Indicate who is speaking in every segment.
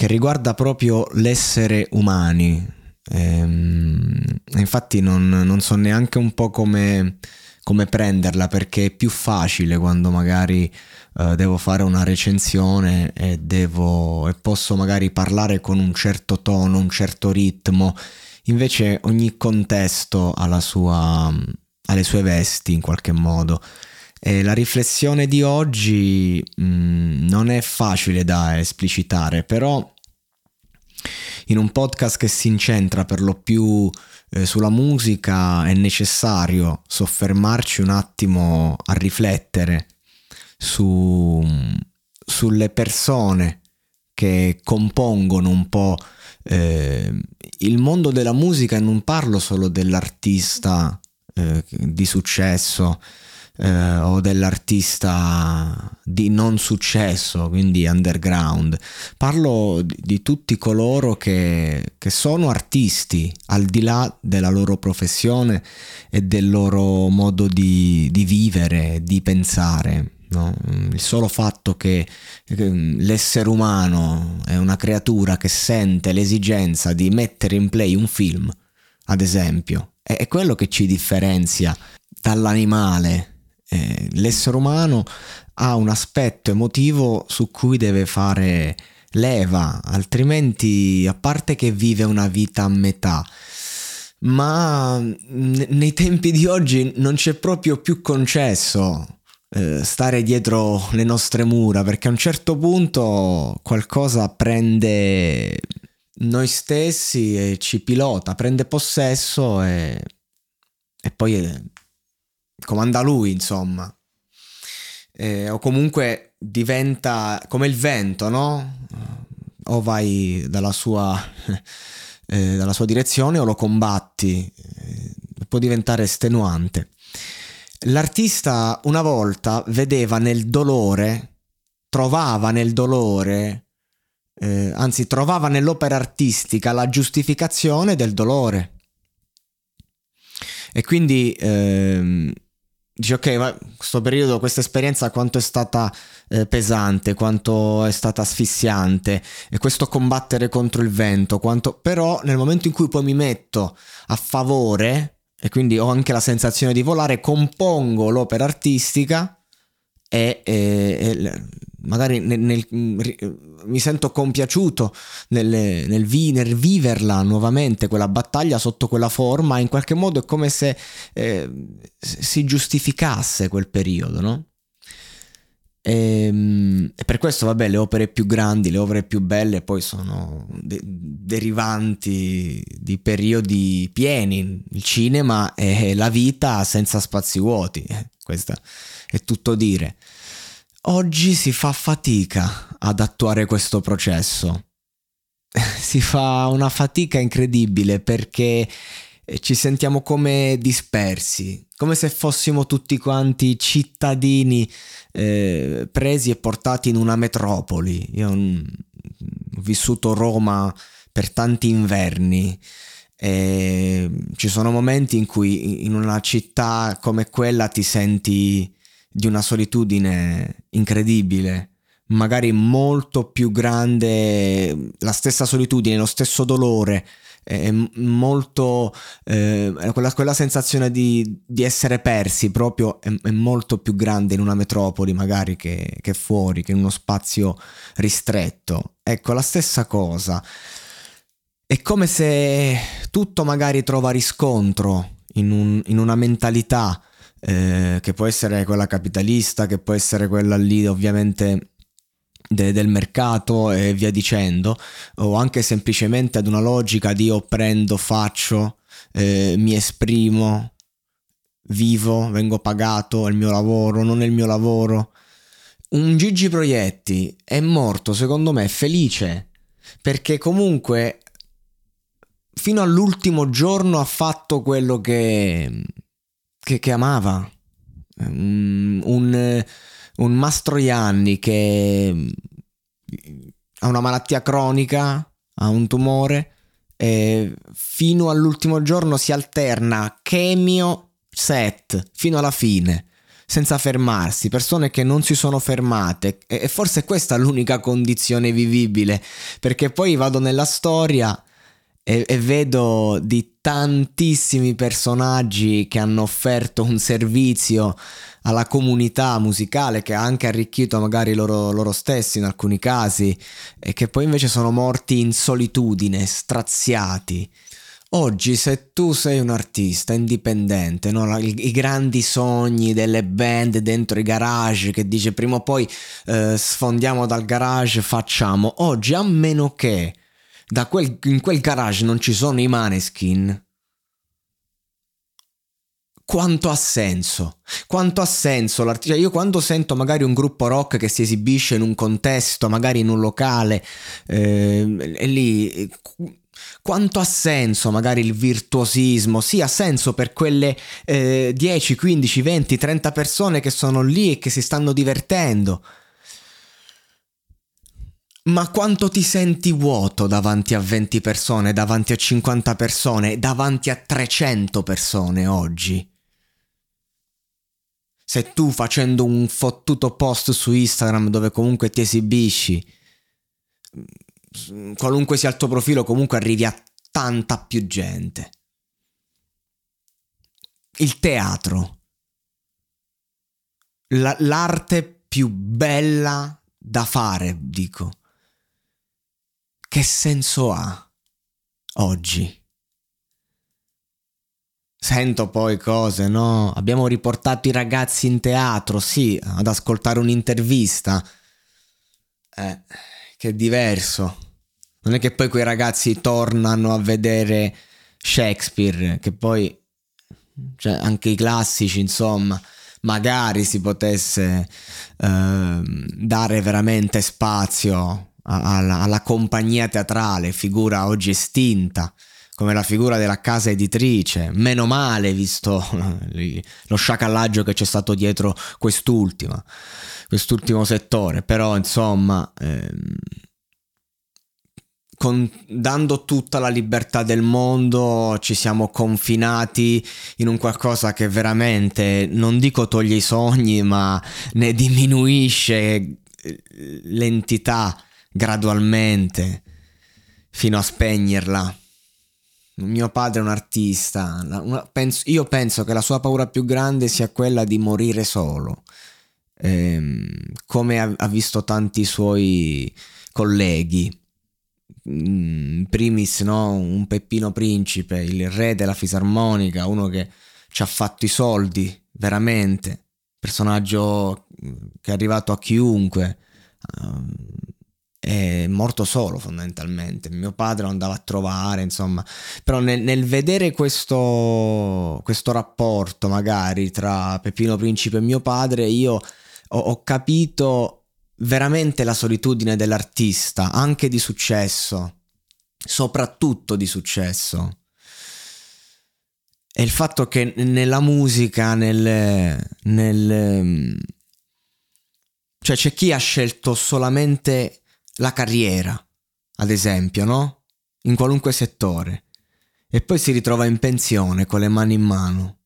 Speaker 1: che riguarda proprio l'essere umani. Ehm, infatti non, non, so neanche un po' come, come, prenderla perché è più facile quando magari eh, devo fare una recensione e, devo, e posso magari parlare con un certo tono, un certo ritmo. Invece ogni contesto ha, sua, ha le sue vesti in qualche modo. E la riflessione di oggi mh, mm, non è facile da esplicitare, però in un podcast che si incentra per lo più eh, sulla musica è necessario soffermarci un attimo a riflettere su, sulle persone che compongono un po' eh, il mondo della musica e non parlo solo dell'artista eh, di successo eh, o dell'artista di non successo, quindi underground. Parlo di, di tutti coloro che, che, sono artisti al di là della loro professione e del loro modo di, di vivere, di pensare. No? Il solo fatto che l'essere umano è una creatura che sente l'esigenza di mettere in play un film, ad esempio, è quello che ci differenzia dall'animale eh, l'essere umano ha un aspetto emotivo su cui deve fare leva, altrimenti a parte che vive una vita a metà, ma nei tempi di oggi non c'è proprio più concesso eh, stare dietro le nostre mura perché a un certo punto qualcosa prende noi stessi e ci pilota, prende possesso e, e poi comanda lui, insomma. Eh, o comunque diventa come il vento, no? O vai dalla sua, eh, dalla sua direzione o lo combatti, eh, può diventare estenuante. L'artista una volta vedeva nel dolore, trovava nel dolore, eh, anzi trovava nell'opera artistica la giustificazione del dolore. E quindi ehm, dici ok, ma questo periodo, questa esperienza quanto è stata eh, pesante, quanto è stata asfissiante? E questo combattere contro il vento, quanto... però nel momento in cui poi mi metto a favore e quindi ho anche la sensazione di volare, compongo l'opera artistica e, e, e magari nel, nel, mi sento compiaciuto nel, nel, vi, nel, viverla nuovamente quella battaglia sotto quella forma, in qualche modo è come se eh, si giustificasse quel periodo, no? E, ehm, e, per questo, vabbè, le opere più grandi, le opere più belle poi sono de- derivanti di periodi pieni. Il cinema è la vita senza spazi vuoti, eh, questo è tutto dire. Oggi si fa fatica ad attuare questo processo. si fa una fatica incredibile perché eh, ci sentiamo come dispersi, come se fossimo tutti quanti cittadini eh, presi e portati in una metropoli. Io ho vissuto Roma per tanti inverni. E ci sono momenti in cui in una città come quella ti senti di una solitudine incredibile, magari molto più grande, la stessa solitudine, lo stesso dolore, è molto eh, quella, quella, sensazione di, di, essere persi proprio è, è, molto più grande in una metropoli magari che, che fuori, che in uno spazio ristretto. Ecco, la stessa cosa. è come se tutto magari trova riscontro in, un, in una mentalità eh, che può essere quella capitalista, che può essere quella lì ovviamente de, del mercato e via dicendo, o anche semplicemente ad una logica di io prendo, faccio, eh, mi esprimo, vivo, vengo pagato, è il mio lavoro, non è il mio lavoro. Un Gigi Proietti è morto, secondo me, felice, perché comunque fino all'ultimo giorno ha fatto quello che, che, che amava. Um, un, un Mastroianni che ha una malattia cronica, ha un tumore, e fino all'ultimo giorno si alterna chemio set fino alla fine senza fermarsi, persone che non si sono fermate e forse questa è l'unica condizione vivibile, perché poi vado nella storia e, e, vedo di tantissimi personaggi che hanno offerto un servizio alla comunità musicale che ha anche arricchito magari loro, loro stessi in alcuni casi e che poi invece sono morti in solitudine, straziati. Oggi se tu sei un artista indipendente, no? I, I, grandi sogni delle band dentro i garage che dice prima o poi eh, sfondiamo dal garage, facciamo. Oggi a meno che quel, in quel garage non ci sono i maneskin. Quanto ha senso? Quanto ha senso l'artista? Cioè io quando sento magari un gruppo rock che si esibisce in un contesto, magari in un locale, eh, e lì quanto ha senso magari il virtuosismo? Sì, ha senso per quelle eh, 10, 15, 20, 30 persone che sono lì e che si stanno divertendo. Ma quanto ti senti vuoto davanti a 20 persone, davanti a 50 persone, davanti a 300 persone oggi? Se tu facendo un fottuto post su Instagram dove comunque ti esibisci, qualunque sia il tuo profilo, comunque arrivi a tanta più gente. Il teatro. La, l'arte più bella da fare, dico che senso ha oggi? Sento poi cose, no? Abbiamo riportato i ragazzi in teatro, sì, ad ascoltare un'intervista. Eh, che è diverso. Non è che poi quei ragazzi tornano a vedere Shakespeare, che poi, cioè, anche i classici, insomma, magari si potesse eh, dare veramente spazio alla, alla compagnia teatrale, figura oggi estinta, come la figura della casa editrice, meno male visto lo sciacallaggio che c'è stato dietro quest'ultima, quest'ultimo settore, però insomma... Ehm, con, dando tutta la libertà del mondo ci siamo confinati in un qualcosa che veramente non dico toglie i sogni ma ne diminuisce eh, l'entità gradualmente fino a spegnerla. Mio padre è un artista, io penso che la sua paura più grande sia quella di morire solo, ehm, come ha, visto tanti suoi colleghi. In primis no? un Peppino Principe, il re della fisarmonica, uno che ci ha fatto i soldi, veramente, personaggio che è arrivato a chiunque. Um, è morto solo fondamentalmente. Mio padre lo andava a trovare, insomma. Però nel, nel vedere questo, questo, rapporto magari tra Peppino Principe e mio padre, io ho, ho capito veramente la solitudine dell'artista, anche di successo, soprattutto di successo. E il fatto che nella musica, nel, nel cioè c'è chi ha scelto solamente la carriera, ad esempio, no? In qualunque settore. E poi si ritrova in pensione con le mani in mano.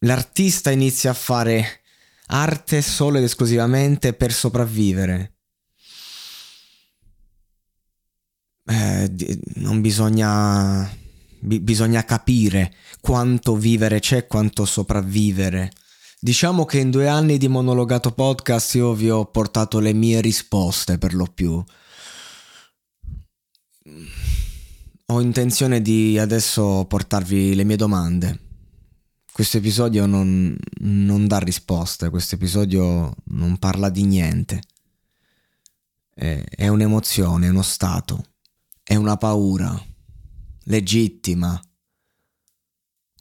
Speaker 1: L'artista inizia a fare arte solo ed esclusivamente per sopravvivere. Eh, non bisogna, bisogna capire quanto vivere c'è, quanto sopravvivere. Diciamo che in due anni di monologato podcast io vi ho portato le mie risposte per lo più. ho intenzione di adesso portarvi le mie domande. Questo episodio non, non dà risposte, questo episodio non parla di niente. È, è un'emozione, è uno stato, è una paura legittima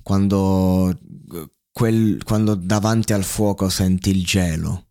Speaker 1: quando, quel, quando davanti al fuoco senti il gelo